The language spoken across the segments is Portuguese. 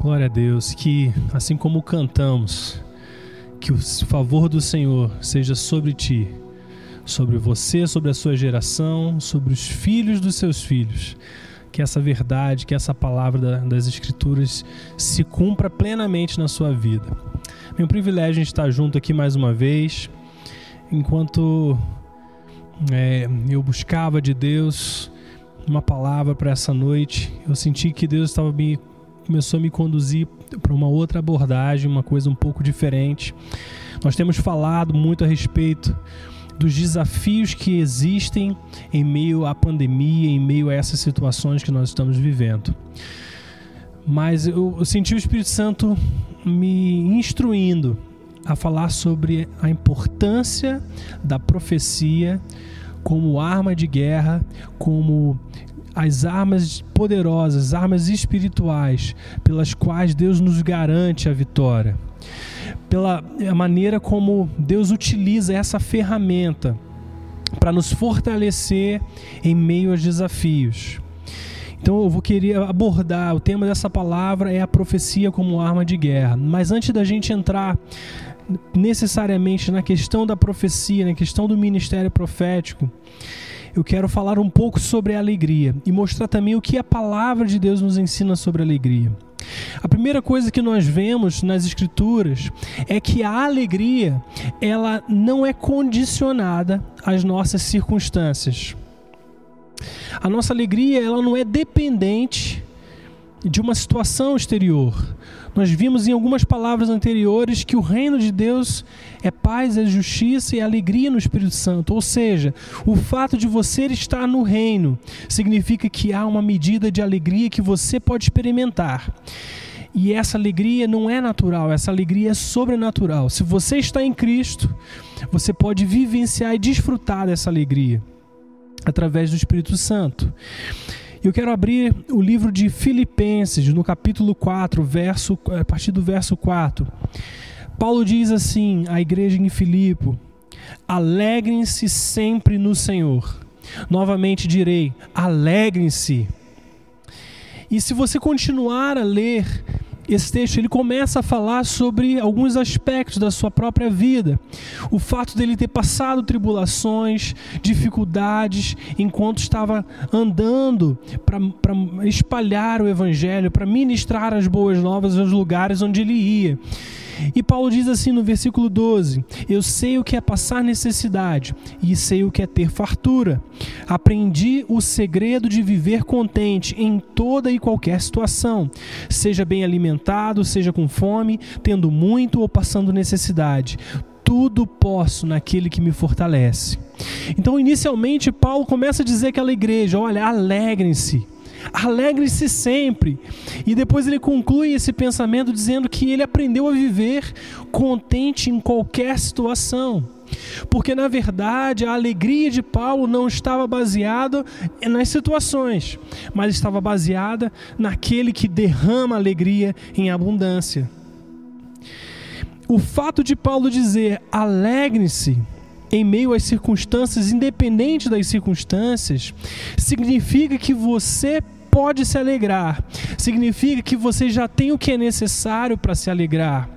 Glória a Deus, que assim como cantamos, que o favor do Senhor seja sobre ti, sobre você, sobre a sua geração, sobre os filhos dos seus filhos. Que essa verdade, que essa palavra das Escrituras se cumpra plenamente na sua vida. É um privilégio a gente estar junto aqui mais uma vez. Enquanto é, eu buscava de Deus uma palavra para essa noite, eu senti que Deus estava me começou a me conduzir para uma outra abordagem, uma coisa um pouco diferente. Nós temos falado muito a respeito dos desafios que existem em meio à pandemia, em meio a essas situações que nós estamos vivendo. Mas eu, senti o Espírito Santo me instruindo a falar sobre a importância da profecia como arma de guerra, como as armas poderosas, armas espirituais, pelas quais Deus nos garante a vitória. Pela maneira como Deus utiliza essa ferramenta para nos fortalecer em meio aos desafios. Então eu vou querer abordar o tema dessa palavra é a profecia como arma de guerra. Mas antes da gente entrar necessariamente na questão da profecia, na questão do ministério profético, eu quero falar um pouco sobre a alegria e mostrar também o que a palavra de Deus nos ensina sobre alegria. A primeira coisa que nós vemos nas escrituras é que a alegria, ela não é condicionada às nossas circunstâncias. A nossa alegria, ela não é dependente de uma situação exterior. Nós vimos em algumas palavras anteriores que o reino de Deus é paz, é justiça e alegria no Espírito Santo. Ou seja, o fato de você estar no reino significa que há uma medida de alegria que você pode experimentar. E essa alegria não é natural, essa alegria é sobrenatural. Se você está em Cristo, você pode vivenciar e desfrutar dessa alegria através do Espírito Santo. Eu quero abrir o livro de Filipenses, no capítulo 4, verso, a partir do verso 4. Paulo diz assim à igreja em Filipo: Alegrem-se sempre no Senhor. Novamente direi: alegrem-se. E se você continuar a ler esse texto ele começa a falar sobre alguns aspectos da sua própria vida. O fato dele ter passado tribulações, dificuldades, enquanto estava andando para espalhar o evangelho, para ministrar as boas novas nos lugares onde ele ia. E Paulo diz assim no versículo 12: Eu sei o que é passar necessidade e sei o que é ter fartura. Aprendi o segredo de viver contente em toda e qualquer situação, seja bem alimentado, seja com fome, tendo muito ou passando necessidade tudo posso naquele que me fortalece. Então, inicialmente, Paulo começa a dizer àquela igreja: olha, alegrem-se. Alegre-se sempre. E depois ele conclui esse pensamento dizendo que ele aprendeu a viver contente em qualquer situação. Porque na verdade a alegria de Paulo não estava baseada nas situações, mas estava baseada naquele que derrama alegria em abundância. O fato de Paulo dizer alegre-se em meio às circunstâncias, independente das circunstâncias, significa que você pode se alegrar. Significa que você já tem o que é necessário para se alegrar.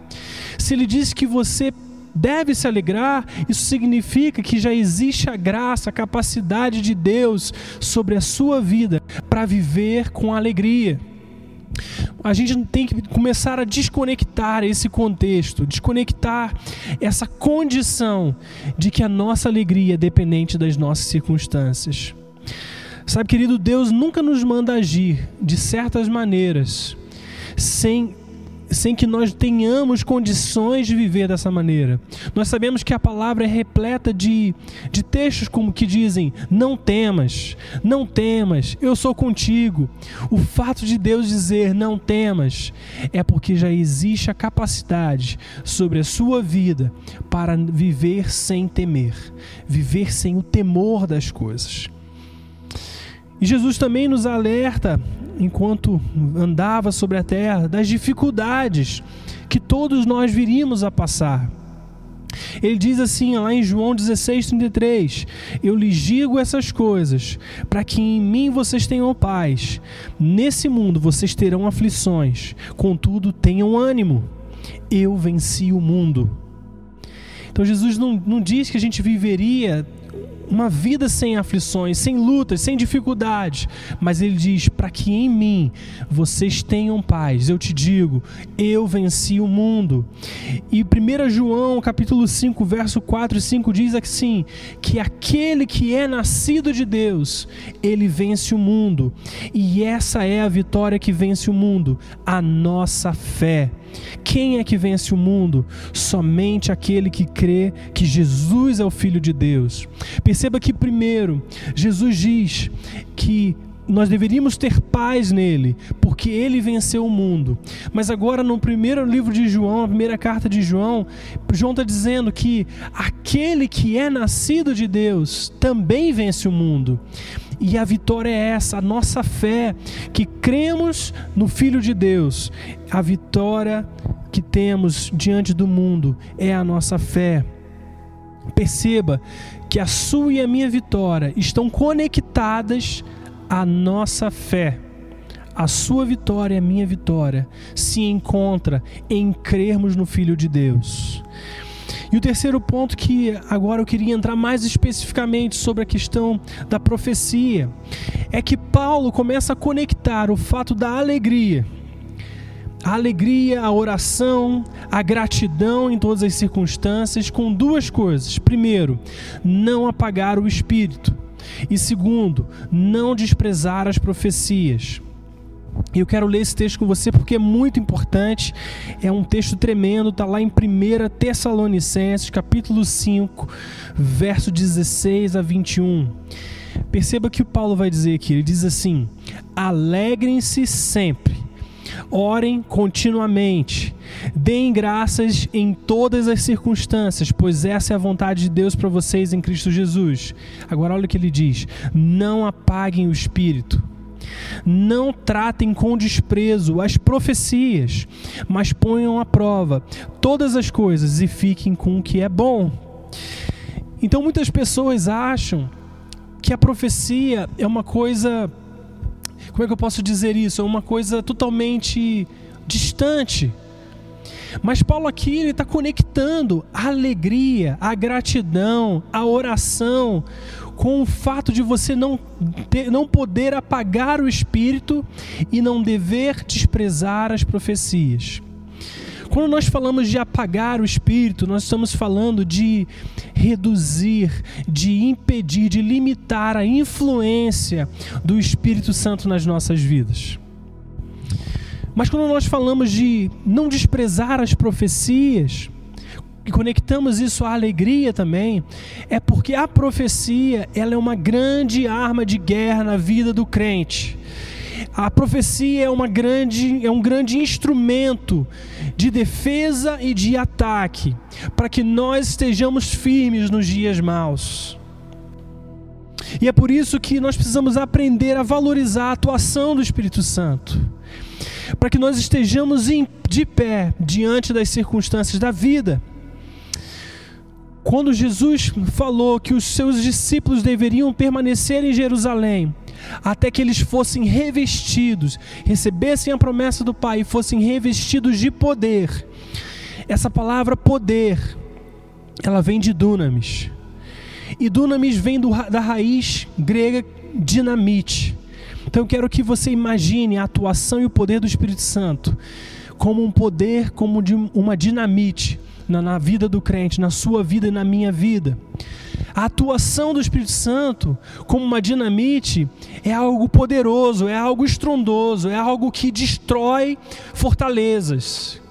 Se ele diz que você deve se alegrar, isso significa que já existe a graça, a capacidade de Deus sobre a sua vida para viver com alegria. A gente tem que começar a desconectar esse contexto, desconectar essa condição de que a nossa alegria é dependente das nossas circunstâncias. Sabe, querido, Deus nunca nos manda agir de certas maneiras sem sem que nós tenhamos condições de viver dessa maneira. Nós sabemos que a palavra é repleta de, de textos como que dizem: não temas, não temas, eu sou contigo. O fato de Deus dizer não temas é porque já existe a capacidade sobre a sua vida para viver sem temer, viver sem o temor das coisas. E Jesus também nos alerta, enquanto andava sobre a terra, das dificuldades que todos nós viríamos a passar. Ele diz assim, lá em João 16:33, eu lhes digo essas coisas, para que em mim vocês tenham paz. Nesse mundo vocês terão aflições, contudo tenham ânimo. Eu venci o mundo. Então Jesus não, não diz que a gente viveria uma vida sem aflições, sem lutas, sem dificuldades. Mas ele diz: para que em mim vocês tenham paz. Eu te digo, eu venci o mundo. E 1 João, capítulo 5, verso 4 e 5 diz assim: que aquele que é nascido de Deus, ele vence o mundo. E essa é a vitória que vence o mundo, a nossa fé. Quem é que vence o mundo? Somente aquele que crê que Jesus é o Filho de Deus. Perceba que, primeiro, Jesus diz que nós deveríamos ter paz nele, porque ele venceu o mundo. Mas agora, no primeiro livro de João, na primeira carta de João, João está dizendo que aquele que é nascido de Deus também vence o mundo. E a vitória é essa, a nossa fé, que cremos no Filho de Deus. A vitória que temos diante do mundo é a nossa fé. Perceba que a sua e a minha vitória estão conectadas à nossa fé. A sua vitória e a minha vitória se encontra em crermos no Filho de Deus. E o terceiro ponto que agora eu queria entrar mais especificamente sobre a questão da profecia é que Paulo começa a conectar o fato da alegria a alegria, a oração, a gratidão em todas as circunstâncias com duas coisas. Primeiro, não apagar o espírito. E segundo, não desprezar as profecias. E eu quero ler esse texto com você porque é muito importante. É um texto tremendo, está lá em 1 Tessalonicenses, capítulo 5, verso 16 a 21. Perceba que o Paulo vai dizer aqui, ele diz assim: "Alegrem-se sempre, orem continuamente, deem graças em todas as circunstâncias, pois essa é a vontade de Deus para vocês em Cristo Jesus." Agora olha o que ele diz: "Não apaguem o espírito." Não tratem com desprezo as profecias, mas ponham à prova todas as coisas e fiquem com o que é bom. Então muitas pessoas acham que a profecia é uma coisa. Como é que eu posso dizer isso? É uma coisa totalmente distante. Mas Paulo aqui ele está conectando a alegria, a gratidão, a oração com o fato de você não, ter, não poder apagar o espírito e não dever desprezar as profecias. Quando nós falamos de apagar o espírito, nós estamos falando de reduzir, de impedir, de limitar a influência do Espírito Santo nas nossas vidas. Mas quando nós falamos de não desprezar as profecias, e conectamos isso à alegria também, é porque a profecia ela é uma grande arma de guerra na vida do crente. A profecia é, uma grande, é um grande instrumento de defesa e de ataque para que nós estejamos firmes nos dias maus. E é por isso que nós precisamos aprender a valorizar a atuação do Espírito Santo, para que nós estejamos de pé diante das circunstâncias da vida. Quando Jesus falou que os seus discípulos deveriam permanecer em Jerusalém, até que eles fossem revestidos, recebessem a promessa do Pai e fossem revestidos de poder. Essa palavra poder, ela vem de dunamis. E dunamis vem do, da raiz grega dinamite. Então eu quero que você imagine a atuação e o poder do Espírito Santo como um poder, como de uma dinamite na, na vida do crente, na sua vida e na minha vida. A atuação do Espírito Santo, como uma dinamite, é algo poderoso, é algo estrondoso, é algo que destrói fortalezas.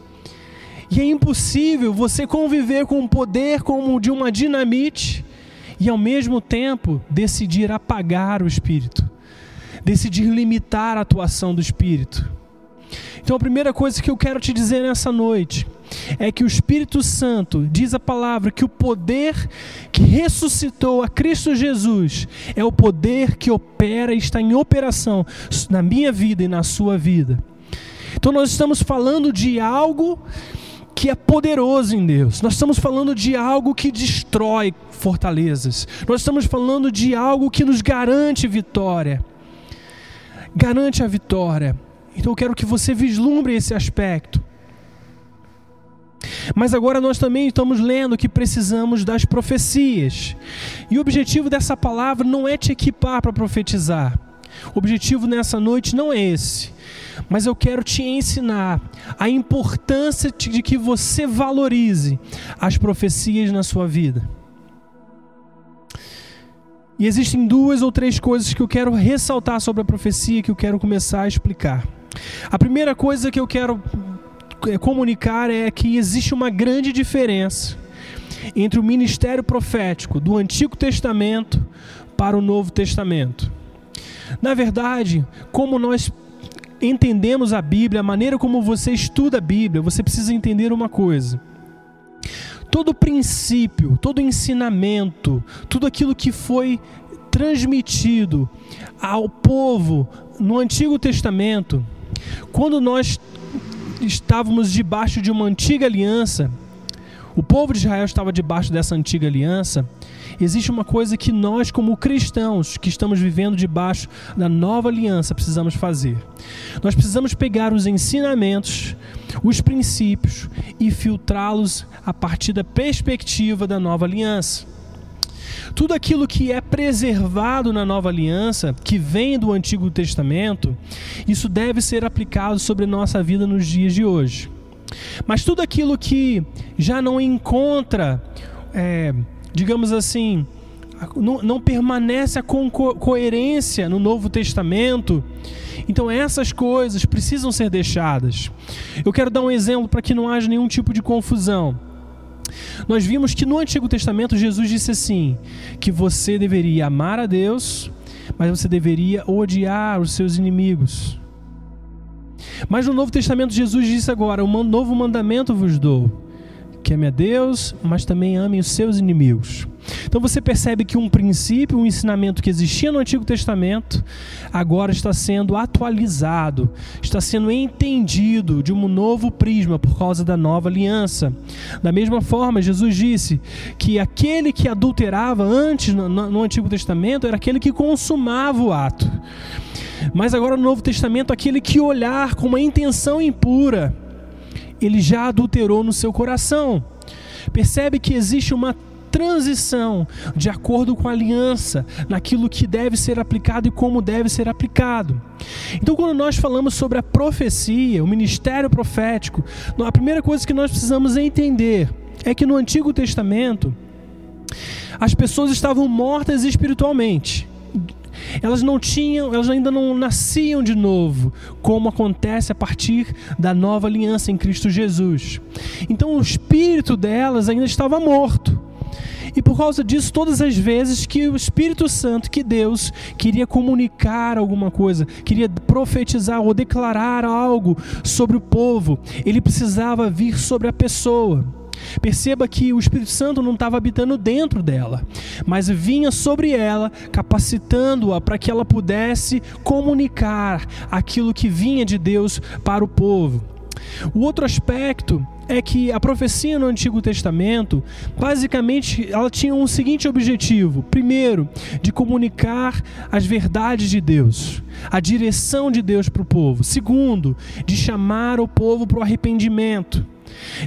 E é impossível você conviver com um poder como o de uma dinamite e ao mesmo tempo decidir apagar o espírito, decidir limitar a atuação do espírito. Então a primeira coisa que eu quero te dizer nessa noite é que o Espírito Santo, diz a palavra, que o poder que ressuscitou a Cristo Jesus é o poder que opera e está em operação na minha vida e na sua vida. Então nós estamos falando de algo que é poderoso em Deus. Nós estamos falando de algo que destrói fortalezas. Nós estamos falando de algo que nos garante vitória. Garante a vitória. Então eu quero que você vislumbre esse aspecto. Mas agora nós também estamos lendo que precisamos das profecias. E o objetivo dessa palavra não é te equipar para profetizar. O objetivo nessa noite não é esse. Mas eu quero te ensinar a importância de que você valorize as profecias na sua vida. E existem duas ou três coisas que eu quero ressaltar sobre a profecia que eu quero começar a explicar. A primeira coisa que eu quero é, comunicar é que existe uma grande diferença entre o ministério profético do Antigo Testamento para o Novo Testamento. Na verdade, como nós entendemos a Bíblia, a maneira como você estuda a Bíblia, você precisa entender uma coisa. Todo princípio, todo ensinamento, tudo aquilo que foi transmitido ao povo no Antigo Testamento, quando nós estávamos debaixo de uma antiga aliança, o povo de Israel estava debaixo dessa antiga aliança, existe uma coisa que nós, como cristãos que estamos vivendo debaixo da nova aliança, precisamos fazer. Nós precisamos pegar os ensinamentos, os princípios e filtrá-los a partir da perspectiva da nova aliança. Tudo aquilo que é preservado na nova aliança, que vem do Antigo Testamento, isso deve ser aplicado sobre nossa vida nos dias de hoje. Mas tudo aquilo que já não encontra, é, digamos assim, não, não, permanece a co coerência no Novo Testamento, então essas coisas precisam ser deixadas. Eu quero dar um exemplo para que não haja nenhum tipo de confusão. Nós vimos que no Antigo Testamento Jesus disse assim: que você deveria amar a Deus, mas você deveria odiar os seus inimigos. Mas no Novo Testamento Jesus disse agora: um novo mandamento vos dou que ame a Deus, mas também ame os seus inimigos. Então você percebe que um princípio, um ensinamento que existia no Antigo Testamento, agora está sendo atualizado, está sendo entendido de um novo prisma por causa da nova aliança. Da mesma forma, Jesus disse que aquele que adulterava antes no, Antigo Testamento era aquele que consumava o ato. Mas agora no Novo Testamento, aquele que olhar com uma intenção impura, ele já adulterou no seu coração. Percebe que existe uma transição de acordo com a aliança, naquilo que deve ser aplicado e como deve ser aplicado. Então, quando nós falamos sobre a profecia, o ministério profético, a primeira coisa que nós precisamos entender é que no Antigo Testamento as pessoas estavam mortas espiritualmente elas não tinham, elas ainda não nasciam de novo, como acontece a partir da nova aliança em Cristo Jesus. Então o espírito delas ainda estava morto. E por causa disso, todas as vezes que o Espírito Santo, que Deus queria comunicar alguma coisa, queria profetizar ou declarar algo sobre o povo, ele precisava vir sobre a pessoa. Perceba que o Espírito Santo não estava habitando dentro dela, mas vinha sobre ela, capacitando-a para que ela pudesse comunicar aquilo que vinha de Deus para o povo. O outro aspecto é que a profecia no Antigo Testamento, basicamente, ela tinha um seguinte objetivo: primeiro, de comunicar as verdades de Deus, a direção de Deus para o povo. Segundo, de chamar o povo para o arrependimento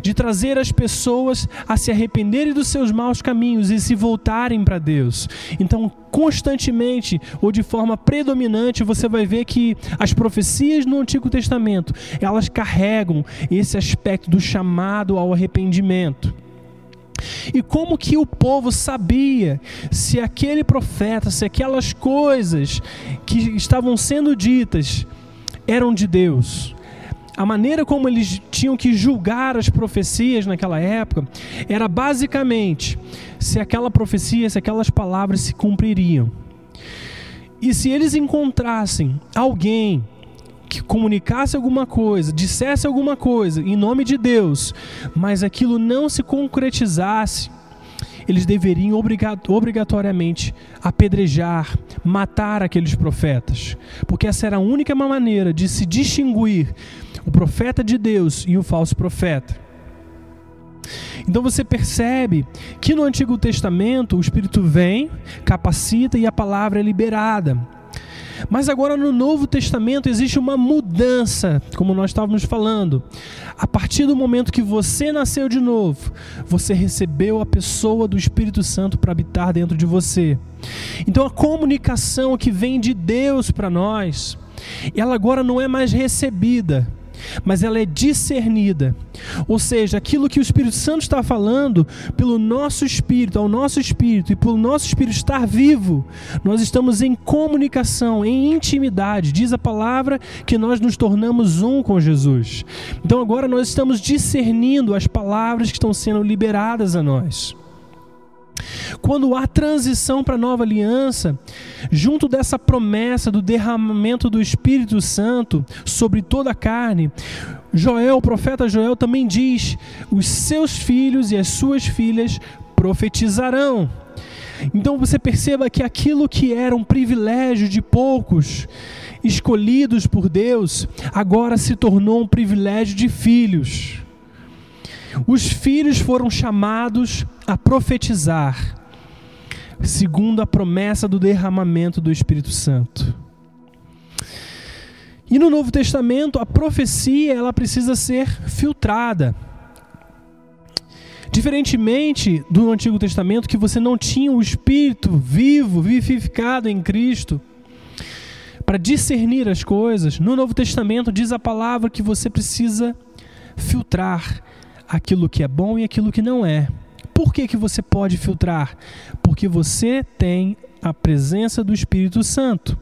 de trazer as pessoas a se arrependerem dos seus maus caminhos e se voltarem para Deus. Então, constantemente ou de forma predominante, você vai ver que as profecias no Antigo Testamento, elas carregam esse aspecto do chamado ao arrependimento. E como que o povo sabia se aquele profeta, se aquelas coisas que estavam sendo ditas eram de Deus? A maneira como eles tinham que julgar as profecias naquela época era basicamente se aquela profecia, se aquelas palavras se cumpririam. E se eles encontrassem alguém que comunicasse alguma coisa, dissesse alguma coisa em nome de Deus, mas aquilo não se concretizasse, eles deveriam obrigatoriamente apedrejar, matar aqueles profetas, porque essa era a única maneira de se distinguir o profeta de Deus e o falso profeta. Então você percebe que no Antigo Testamento o Espírito vem, capacita e a palavra é liberada. Mas agora no Novo Testamento existe uma mudança, como nós estávamos falando. A partir do momento que você nasceu de novo, você recebeu a pessoa do Espírito Santo para habitar dentro de você. Então a comunicação que vem de Deus para nós, ela agora não é mais recebida, mas ela é discernida. Ou seja, aquilo que o Espírito Santo está falando, pelo nosso espírito, ao nosso espírito e pelo nosso espírito estar vivo, nós estamos em comunicação, em intimidade. Diz a palavra que nós nos tornamos um com Jesus. Então agora nós estamos discernindo as palavras que estão sendo liberadas a nós. Quando há transição para a nova aliança, junto dessa promessa do derramamento do Espírito Santo sobre toda a carne, Joel, o profeta Joel também diz: os seus filhos e as suas filhas profetizarão. Então você perceba que aquilo que era um privilégio de poucos, escolhidos por Deus, agora se tornou um privilégio de filhos. Os filhos foram chamados a profetizar, segundo a promessa do derramamento do Espírito Santo. E no Novo Testamento, a profecia ela precisa ser filtrada. Diferentemente do Antigo Testamento, que você não tinha o Espírito vivo, vivificado em Cristo, para discernir as coisas, no Novo Testamento diz a palavra que você precisa filtrar aquilo que é bom e aquilo que não é. Por que, que você pode filtrar? Porque você tem a presença do Espírito Santo.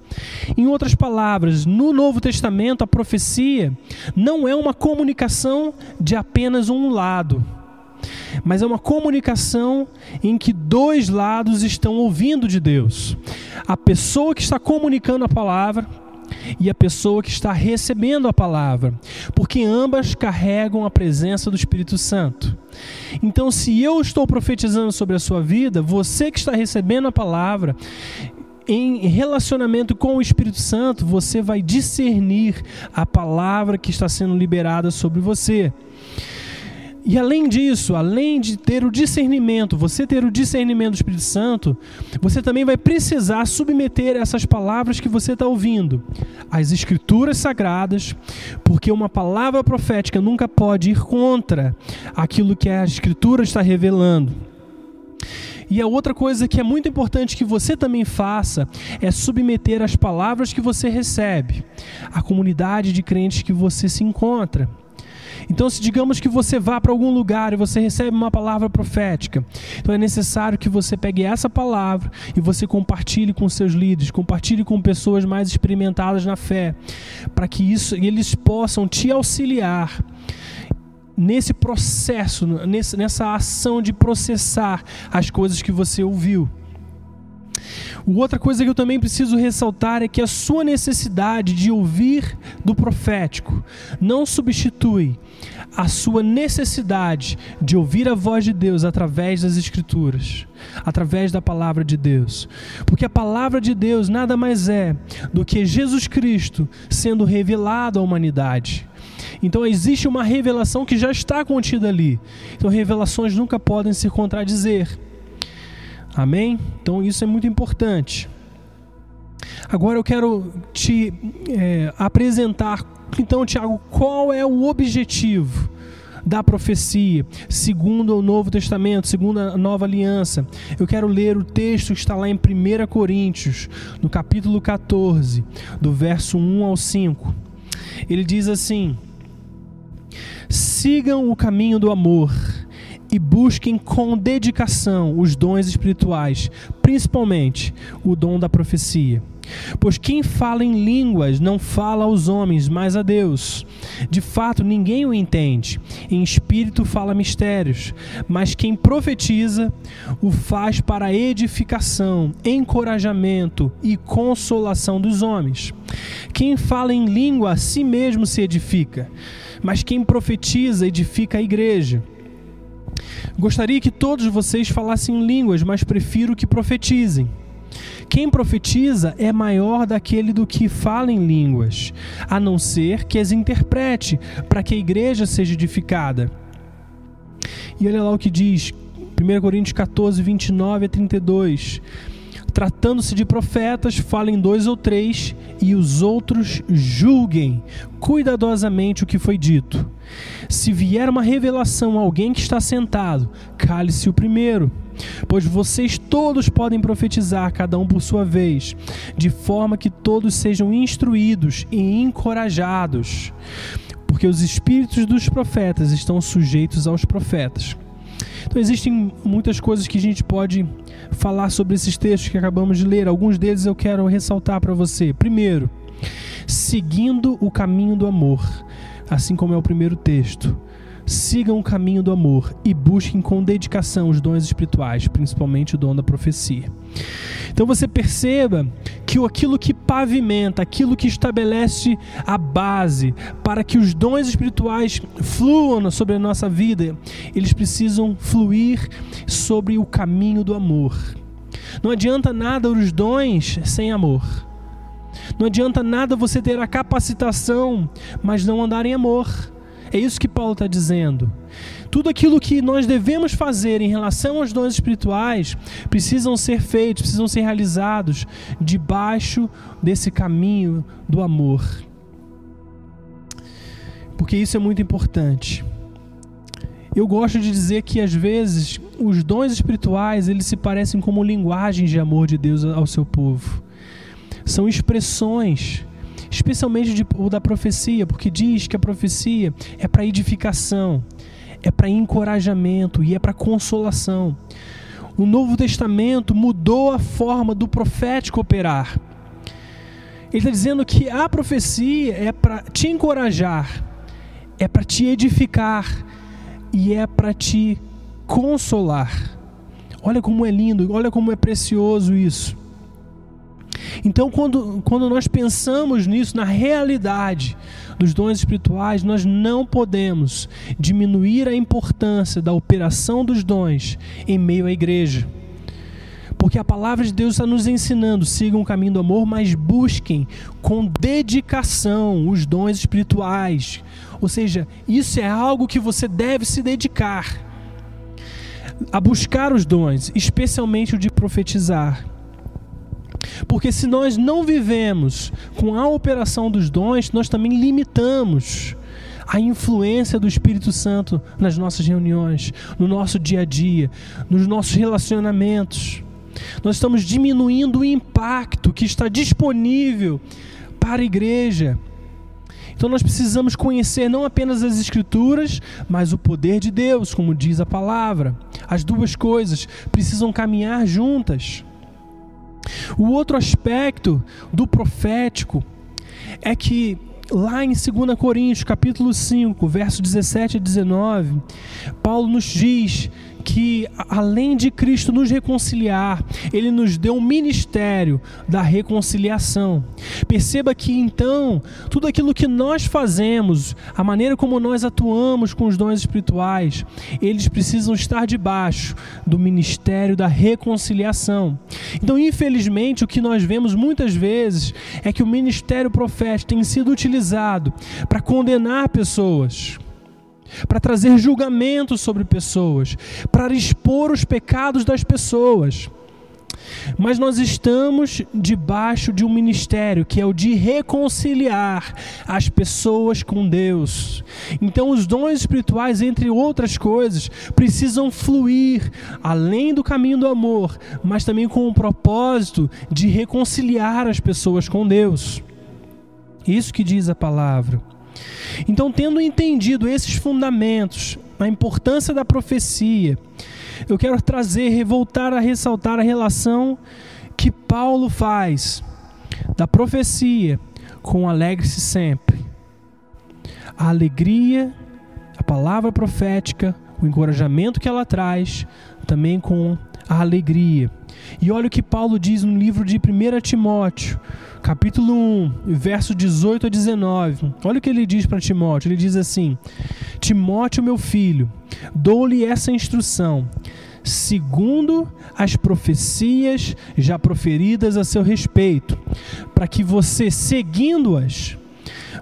Em outras palavras, no Novo Testamento, a profecia não é uma comunicação de apenas um lado, mas é uma comunicação em que dois lados estão ouvindo de Deus. A pessoa que está comunicando a palavra e a pessoa que está recebendo a palavra, porque ambas carregam a presença do Espírito Santo. Então, se eu estou profetizando sobre a sua vida, você que está recebendo a palavra, em relacionamento com o Espírito Santo, você vai discernir a palavra que está sendo liberada sobre você. E além disso, além de ter o discernimento, você ter o discernimento do Espírito Santo, você também vai precisar submeter essas palavras que você está ouvindo às Escrituras Sagradas, porque uma palavra profética nunca pode ir contra aquilo que a Escritura está revelando. E a outra coisa que é muito importante que você também faça é submeter as palavras que você recebe à comunidade de crentes que você se encontra. Então, se digamos que você vá para algum lugar e você recebe uma palavra profética, então é necessário que você pegue essa palavra e você compartilhe com seus líderes, compartilhe com pessoas mais experimentadas na fé, para que isso eles possam te auxiliar nesse processo, nessa ação de processar as coisas que você ouviu. Outra coisa que eu também preciso ressaltar é que a sua necessidade de ouvir do profético não substitui a sua necessidade de ouvir a voz de Deus através das Escrituras, através da palavra de Deus. Porque a palavra de Deus nada mais é do que Jesus Cristo sendo revelado à humanidade. Então existe uma revelação que já está contida ali. Então revelações nunca podem se contradizer. Amém? Então isso é muito importante. Agora eu quero te é, apresentar, então, Tiago, qual é o objetivo da profecia, segundo o Novo Testamento, segundo a Nova Aliança. Eu quero ler o texto que está lá em 1 Coríntios, no capítulo 14, do verso 1 ao 5. Ele diz assim: Sigam o caminho do amor e busquem com dedicação os dons espirituais, principalmente o dom da profecia. Pois quem fala em línguas não fala aos homens, mas a Deus. De fato, ninguém o entende. Em espírito fala mistérios, mas quem profetiza o faz para edificação, encorajamento e consolação dos homens. Quem fala em língua a si mesmo se edifica, mas quem profetiza edifica a igreja. Gostaria que todos vocês falassem línguas, mas prefiro que profetizem. Quem profetiza é maior daquele do que fala em línguas, a não ser que as interprete, para que a igreja seja edificada. E olha lá o que diz 1 Coríntios 14, 29 a 32. Tratando-se de profetas, falem dois ou três, e os outros julguem cuidadosamente o que foi dito. Se vier uma revelação a alguém que está sentado, cale-se o primeiro. Pois vocês todos podem profetizar, cada um por sua vez, de forma que todos sejam instruídos e encorajados, porque os espíritos dos profetas estão sujeitos aos profetas. Então existem muitas coisas que a gente pode falar sobre esses textos que acabamos de ler. Alguns deles eu quero ressaltar para você. Primeiro, seguindo o caminho do amor, assim como é o primeiro texto sigam o caminho do amor e busquem com dedicação os dons espirituais, principalmente o dom da profecia. Então você perceba que aquilo que pavimenta, aquilo que estabelece a base para que os dons espirituais fluam sobre a nossa vida, eles precisam fluir sobre o caminho do amor. Não adianta nada os dons sem amor. Não adianta nada você ter a capacitação, mas não andar em amor. É isso que Paulo está dizendo. Tudo aquilo que nós devemos fazer em relação aos dons espirituais precisam ser feitos, precisam ser realizados debaixo desse caminho do amor. Porque isso é muito importante. Eu gosto de dizer que às vezes os dons espirituais eles se parecem como linguagens de amor de Deus ao seu povo. São expressões especialmente de, o da profecia, porque diz que a profecia é para edificação, é para encorajamento e é para consolação. O Novo Testamento mudou a forma do profético operar. Ele está dizendo que a profecia é para te encorajar, é para te edificar e é para te consolar. Olha como é lindo, olha como é precioso isso. Então, quando, quando nós pensamos nisso, na realidade dos dons espirituais, nós não podemos diminuir a importância da operação dos dons em meio à igreja. Porque a palavra de Deus está nos ensinando: sigam o caminho do amor, mas busquem com dedicação os dons espirituais. Ou seja, isso é algo que você deve se dedicar a buscar os dons, especialmente o de profetizar. Porque se nós não vivemos com a operação dos dons, nós também limitamos a influência do Espírito Santo nas nossas reuniões, no nosso dia a dia, nos nossos relacionamentos. Nós estamos diminuindo o impacto que está disponível para a igreja. Então nós precisamos conhecer não apenas as Escrituras, mas o poder de Deus, como diz a palavra. As duas coisas precisam caminhar juntas. O outro aspecto do profético é que lá em 2 Coríntios, capítulo 5, verso 17 a 19, Paulo nos diz que além de Cristo nos reconciliar, ele nos deu um ministério da reconciliação. Perceba que então, tudo aquilo que nós fazemos, a maneira como nós atuamos com os dons espirituais, eles precisam estar debaixo do ministério da reconciliação. Então, infelizmente, o que nós vemos muitas vezes é que o ministério profético tem sido utilizado para condenar pessoas para trazer julgamento sobre pessoas, para expor os pecados das pessoas. Mas nós estamos debaixo de um ministério que é o de reconciliar as pessoas com Deus. Então, os dons espirituais, entre outras coisas, precisam fluir além do caminho do amor, mas também com o propósito de reconciliar as pessoas com Deus. Isso que diz a palavra. Então, tendo entendido esses fundamentos, a importância da profecia, eu quero trazer, voltar a ressaltar a relação que Paulo faz da profecia com alegre-se sempre. A alegria, a palavra profética, o encorajamento que ela traz, também com a alegria. E olha o que Paulo diz no livro de 1 Timóteo, capítulo 1, verso 18 a 19. Olha o que ele diz para Timóteo: ele diz assim: Timóteo, meu filho, dou-lhe essa instrução, segundo as profecias já proferidas a seu respeito, para que você, seguindo-as,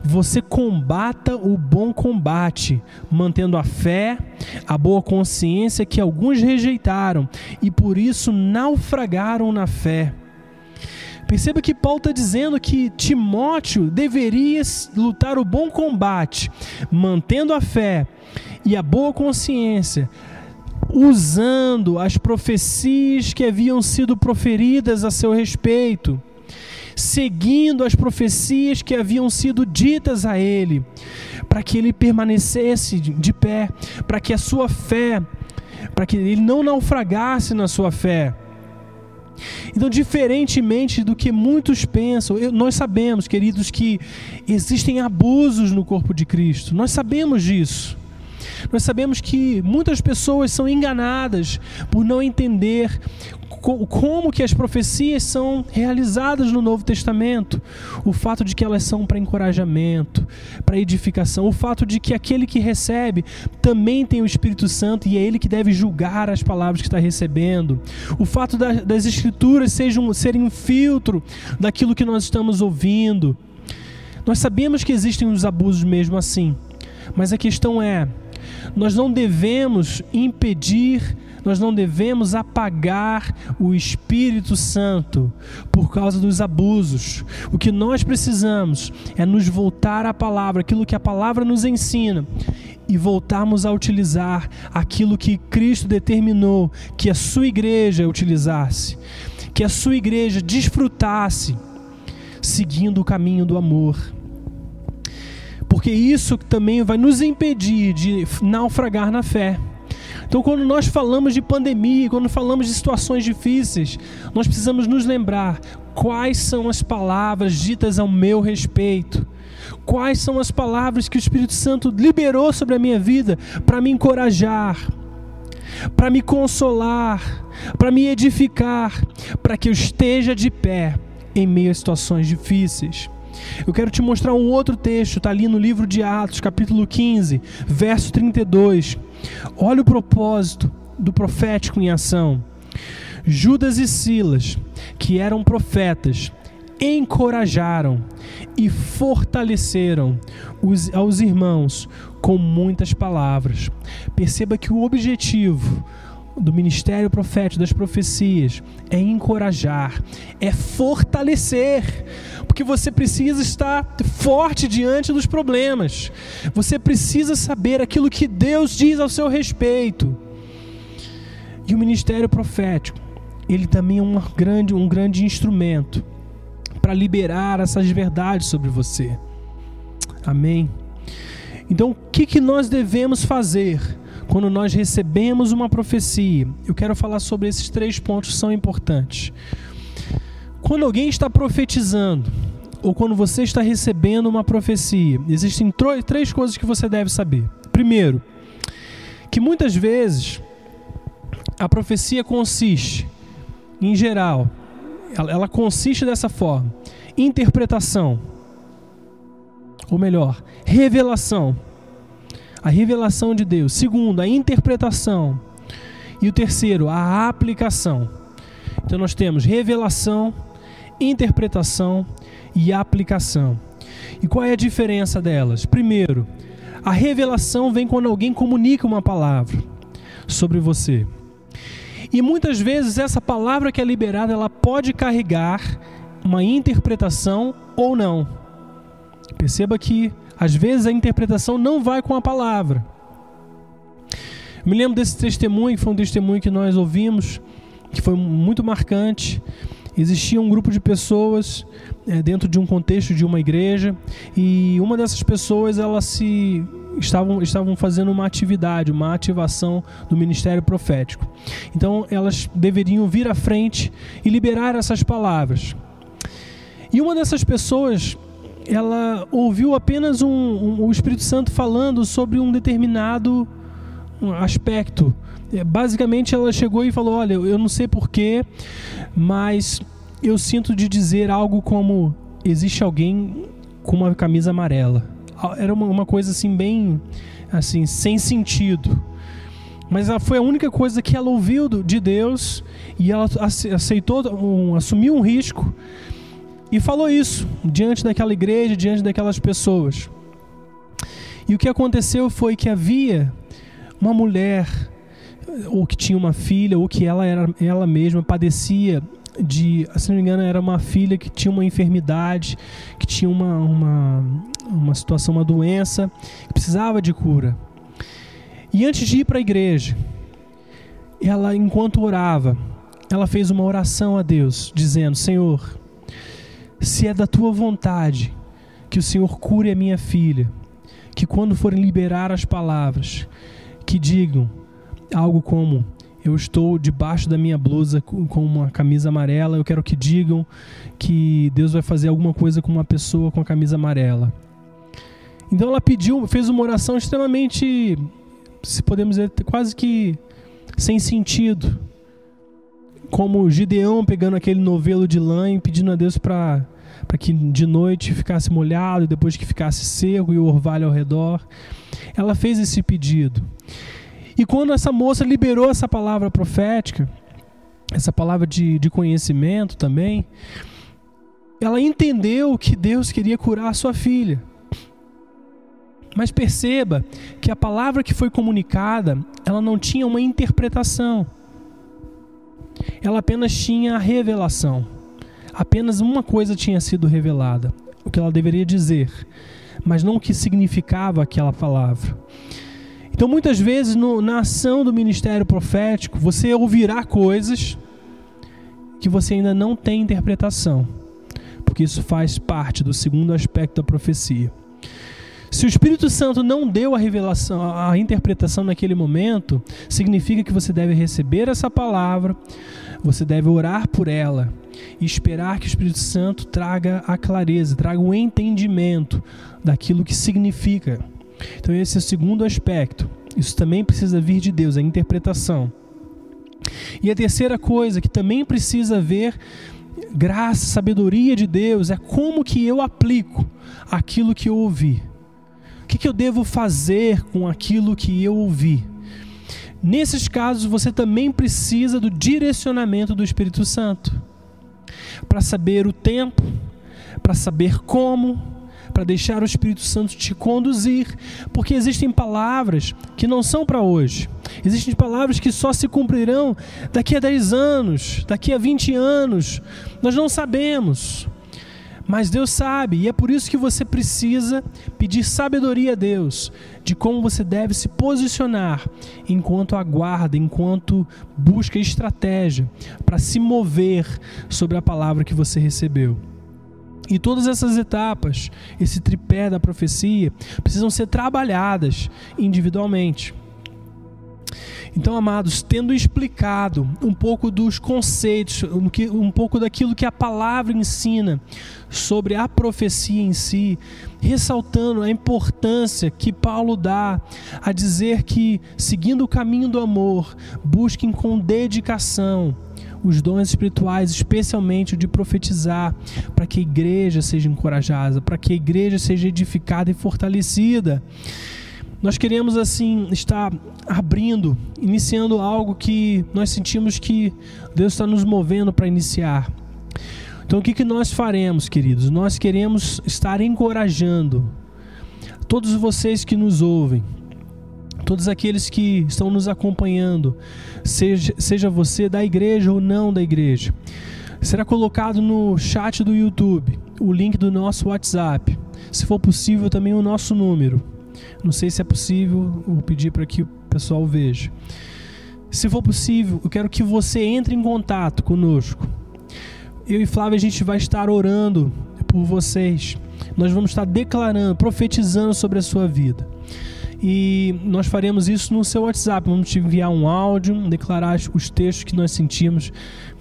você combata o bom combate, mantendo a fé, a boa consciência que alguns rejeitaram e por isso naufragaram na fé. Perceba que Paulo está dizendo que Timóteo deveria lutar o bom combate, mantendo a fé e a boa consciência, usando as profecias que haviam sido proferidas a seu respeito, seguindo as profecias que haviam sido ditas a ele, para que ele permanecesse de pé, para que a sua fé, para que ele não naufragasse na sua fé. Então, diferentemente do que muitos pensam, nós sabemos, queridos, que existem abusos no corpo de Cristo. Nós sabemos disso. Nós sabemos que muitas pessoas são enganadas por não entender como que as profecias são realizadas no Novo Testamento, o fato de que elas são para encorajamento, para edificação, o fato de que aquele que recebe também tem o Espírito Santo e é ele que deve julgar as palavras que está recebendo, o fato das Escrituras sejam, serem um filtro daquilo que nós estamos ouvindo. Nós sabemos que existem os abusos mesmo assim, mas a questão é nós não devemos impedir, nós não devemos apagar o Espírito Santo por causa dos abusos. O que nós precisamos é nos voltar à palavra, aquilo que a palavra nos ensina, e voltarmos a utilizar aquilo que Cristo determinou que a sua igreja utilizasse, que a sua igreja desfrutasse, seguindo o caminho do amor porque isso também vai nos impedir de naufragar na fé. Então, quando nós falamos de pandemia, quando falamos de situações difíceis, nós precisamos nos lembrar quais são as palavras ditas ao meu respeito. Quais são as palavras que o Espírito Santo liberou sobre a minha vida para me encorajar, para me consolar, para me edificar, para que eu esteja de pé em meio a situações difíceis. Eu quero te mostrar um outro texto, está ali no livro de Atos, capítulo 15, verso 32. Olha o propósito do profético em ação. Judas e Silas, que eram profetas, encorajaram e fortaleceram os, aos irmãos com muitas palavras. Perceba que o objetivo do ministério profético, das profecias, é encorajar, é fortalecer, porque você precisa estar forte diante dos problemas, você precisa saber aquilo que Deus diz ao seu respeito. E o ministério profético, ele também é um grande, um grande instrumento para liberar essas verdades sobre você. Amém? Então, o que, que nós devemos fazer? Quando nós recebemos uma profecia, eu quero falar sobre esses três pontos que são importantes. Quando alguém está profetizando, ou quando você está recebendo uma profecia, existem três coisas que você deve saber. Primeiro, que muitas vezes a profecia consiste, em geral, ela, consiste dessa forma: interpretação, ou melhor, revelação a revelação de Deus. Segundo, a interpretação. E o terceiro, a aplicação. Então nós temos revelação, interpretação e aplicação. E qual é a diferença delas? Primeiro, a revelação vem quando alguém comunica uma palavra sobre você. E muitas vezes essa palavra que é liberada, ela pode carregar uma interpretação ou não. Perceba que às vezes a interpretação não vai com a palavra. Eu me lembro desse testemunho, foi um testemunho que nós ouvimos, que foi muito marcante. Existia um grupo de pessoas é, dentro de um contexto de uma igreja e uma dessas pessoas elas se estavam, estavam fazendo uma atividade, uma ativação do ministério profético. Então elas deveriam vir à frente e liberar essas palavras. E uma dessas pessoas ela ouviu apenas um, um, o Espírito Santo falando sobre um determinado aspecto. É, basicamente, ela chegou e falou: Olha, eu não sei porquê, mas eu sinto de dizer algo como: existe alguém com uma camisa amarela. Era uma, uma coisa assim, bem assim, sem sentido. Mas ela foi a única coisa que ela ouviu de Deus e ela aceitou, um, assumiu um risco e falou isso diante daquela igreja, diante daquelas pessoas. E o que aconteceu foi que havia uma mulher, ou que tinha uma filha, ou que ela era ela mesma padecia de, se não me engano, era uma filha que tinha uma enfermidade, que tinha uma, uma, uma situação, uma doença, que precisava de cura. E antes de ir para a igreja, ela, enquanto orava, ela fez uma oração a Deus, dizendo: Senhor, se é da tua vontade que o Senhor cure a minha filha, que quando forem liberar as palavras, que digam algo como: Eu estou debaixo da minha blusa com uma camisa amarela, eu quero que digam que Deus vai fazer alguma coisa com uma pessoa com a camisa amarela. Então ela pediu, fez uma oração extremamente, se podemos dizer, quase que sem sentido como Gideão pegando aquele novelo de lã e pedindo a Deus para para que de noite ficasse molhado e depois que ficasse seco e o orvalho ao redor. Ela fez esse pedido. E quando essa moça liberou essa palavra profética, essa palavra de, de conhecimento também, ela entendeu que Deus queria curar a sua filha. Mas perceba que a palavra que foi comunicada, ela não tinha uma interpretação ela apenas tinha a revelação. Apenas uma coisa tinha sido revelada, o que ela deveria dizer, mas não o que significava aquela palavra. Então, muitas vezes, no, na ação do ministério profético, você ouvirá coisas que você ainda não tem interpretação, porque isso faz parte do segundo aspecto da profecia. Se o Espírito Santo não deu a revelação, a interpretação naquele momento, significa que você deve receber essa palavra, você deve orar por ela e esperar que o Espírito Santo traga a clareza, traga o entendimento daquilo que significa. Então, esse é o segundo aspecto. Isso também precisa vir de Deus, a interpretação. E a terceira coisa que também precisa ver graça, sabedoria de Deus é como que eu aplico aquilo que eu ouvi. O que, que eu devo fazer com aquilo que eu ouvi? Nesses casos, você também precisa do direcionamento do Espírito Santo para saber o tempo, para saber como, para deixar o Espírito Santo te conduzir, porque existem palavras que não são para hoje. Existem palavras que só se cumprirão daqui a 10 anos, daqui a 20 anos. Nós não sabemos. Mas Deus sabe, e é por isso que você precisa pedir sabedoria a Deus de como você deve se posicionar enquanto aguarda, enquanto busca estratégia para se mover sobre a palavra que você recebeu. E todas essas etapas, esse tripé da profecia, precisam ser trabalhadas individualmente. Então, amados, tendo explicado um pouco dos conceitos, um pouco daquilo que a palavra ensina sobre a profecia em si, ressaltando a importância que Paulo dá a dizer que, seguindo o caminho do amor, busquem com dedicação os dons espirituais, especialmente o de profetizar, para que a igreja seja encorajada, para que a igreja seja edificada e fortalecida. Nós queremos assim estar abrindo, iniciando algo que nós sentimos que Deus está nos movendo para iniciar. Então o que, que nós faremos, queridos? Nós queremos estar encorajando todos vocês que nos ouvem, todos aqueles que estão nos acompanhando, seja, seja você da igreja ou não da igreja. Será colocado no chat do YouTube o link do nosso WhatsApp. Se for possível, também o nosso número não sei se é possível, vou pedir para que o pessoal veja. Se for possível, eu quero que você entre em contato conosco. Eu e Flávia a gente vai estar orando por vocês. Nós vamos estar declarando, profetizando sobre a sua vida. E nós faremos isso no seu WhatsApp. Vamos te enviar um áudio, declarar os textos que nós sentimos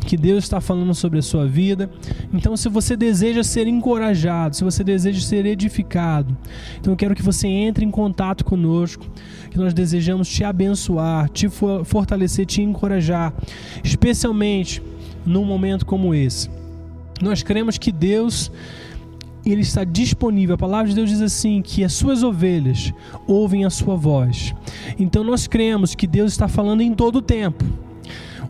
que Deus está falando sobre a sua vida. Então, se você deseja ser encorajado, se você deseja ser edificado, então eu quero que você entre em contato conosco, que nós desejamos te abençoar, te fortalecer, te encorajar, especialmente num momento como esse. Nós cremos que Deus ele está disponível. A palavra de Deus diz assim: que as suas ovelhas ouvem a sua voz. Então nós cremos que Deus está falando em todo o tempo.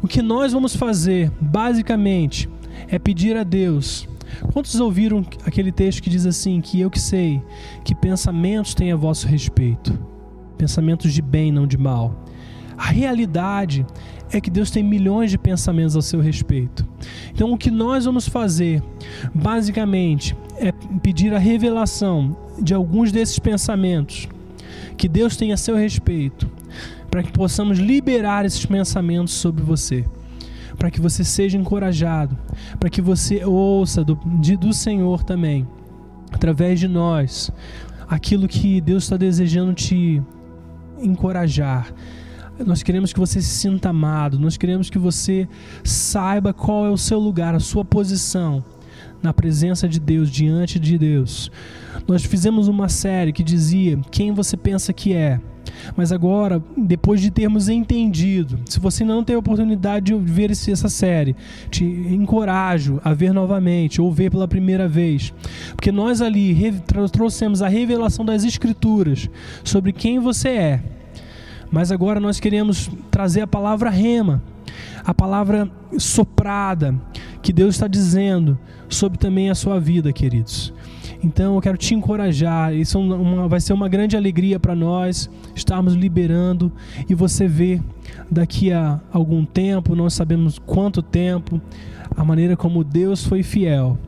O que nós vamos fazer, basicamente, é pedir a Deus Quantos ouviram aquele texto que diz assim: Que eu que sei que pensamentos têm a vosso respeito, pensamentos de bem, não de mal. A realidade é que Deus tem milhões de pensamentos ao seu respeito. Então, o que nós vamos fazer, basicamente, é pedir a revelação de alguns desses pensamentos que Deus tem a seu respeito, para que possamos liberar esses pensamentos sobre você para que você seja encorajado, para que você ouça do, de, do Senhor também, através de nós, aquilo que Deus está desejando te encorajar. Nós queremos que você se sinta amado, nós queremos que você saiba qual é o seu lugar, a sua posição na presença de Deus, diante de Deus. Nós fizemos uma série que dizia quem você pensa que é. Mas agora, depois de termos entendido, se você não tem a oportunidade de ver essa série, te encorajo a ver novamente ou ver pela primeira vez, porque nós ali trouxemos a revelação das Escrituras sobre quem você é. Mas agora nós queremos trazer a palavra rema, a palavra soprada que Deus está dizendo sobre também a sua vida, queridos. Então eu quero te encorajar. Isso é uma, vai ser uma grande alegria para nós estarmos liberando e você ver daqui a algum tempo, nós sabemos quanto tempo, a maneira como Deus foi fiel,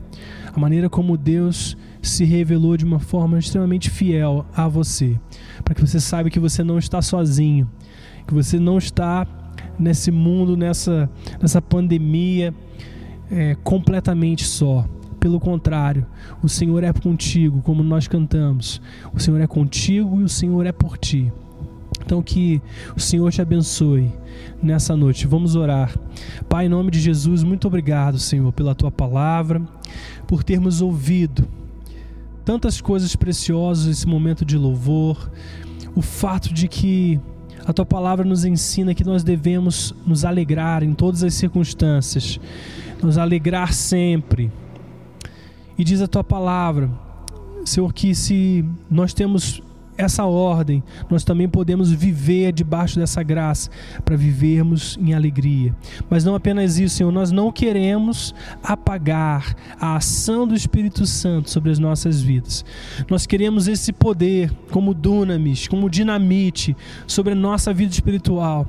a maneira como Deus se revelou de uma forma extremamente fiel a você, para que você saiba que você não está sozinho, que você não está nesse mundo, nessa, nessa pandemia é, completamente só pelo contrário, o Senhor é contigo, como nós cantamos. O Senhor é contigo e o Senhor é por ti. Então que o Senhor te abençoe nessa noite. Vamos orar. Pai, em nome de Jesus, muito obrigado, Senhor, pela tua palavra, por termos ouvido tantas coisas preciosas nesse momento de louvor. O fato de que a tua palavra nos ensina que nós devemos nos alegrar em todas as circunstâncias, nos alegrar sempre. E diz a tua palavra, Senhor, que se nós temos essa ordem, nós também podemos viver debaixo dessa graça para vivermos em alegria. Mas não apenas isso, Senhor, nós não queremos apagar a ação do Espírito Santo sobre as nossas vidas. Nós queremos esse poder como dunamis, como dinamite sobre a nossa vida espiritual.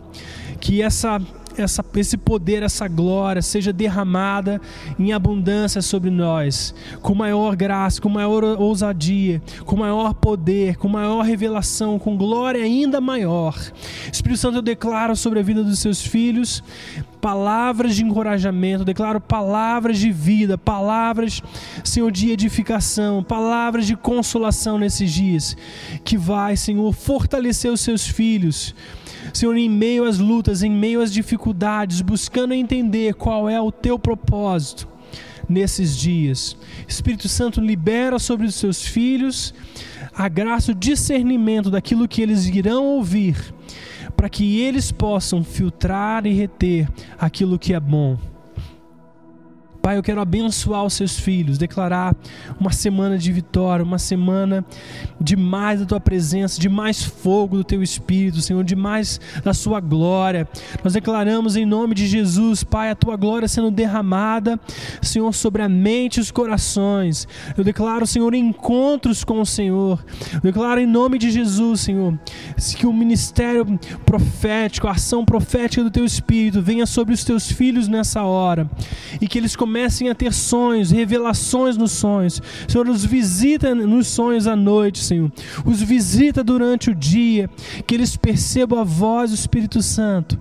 Que essa essa, esse poder, essa glória seja derramada em abundância sobre nós, com maior graça, com maior ousadia, com maior poder, com maior revelação, com glória ainda maior. Espírito Santo, eu declaro sobre a vida dos seus filhos palavras de encorajamento, declaro palavras de vida, palavras, Senhor, de edificação, palavras de consolação nesses dias, que vai, Senhor, fortalecer os seus filhos Senhor, em meio às lutas, em meio às dificuldades, buscando entender qual é o teu propósito nesses dias. Espírito Santo libera sobre os seus filhos a graça, o discernimento daquilo que eles irão ouvir, para que eles possam filtrar e reter aquilo que é bom Pai, eu quero abençoar os seus filhos, declarar uma semana de vitória, uma semana de mais da tua presença, de mais fogo do teu espírito, Senhor, de mais da sua glória. Nós declaramos em nome de Jesus, Pai, a tua glória sendo derramada, Senhor, sobre a mente e os corações. Eu declaro, Senhor, encontros com o Senhor. Eu declaro em nome de Jesus, Senhor, que o ministério profético, a ação profética do teu espírito venha sobre os teus filhos nessa hora e que eles comecem comecem a ter sonhos, revelações nos sonhos. Senhor, os visita nos sonhos à noite, Senhor. Os visita durante o dia, que eles percebam a voz do Espírito Santo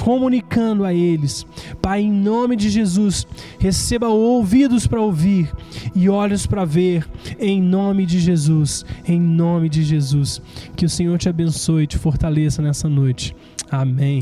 comunicando a eles. Pai, em nome de Jesus, receba ouvidos para ouvir e olhos para ver, em nome de Jesus, em nome de Jesus. Que o Senhor te abençoe e te fortaleça nessa noite. Amém.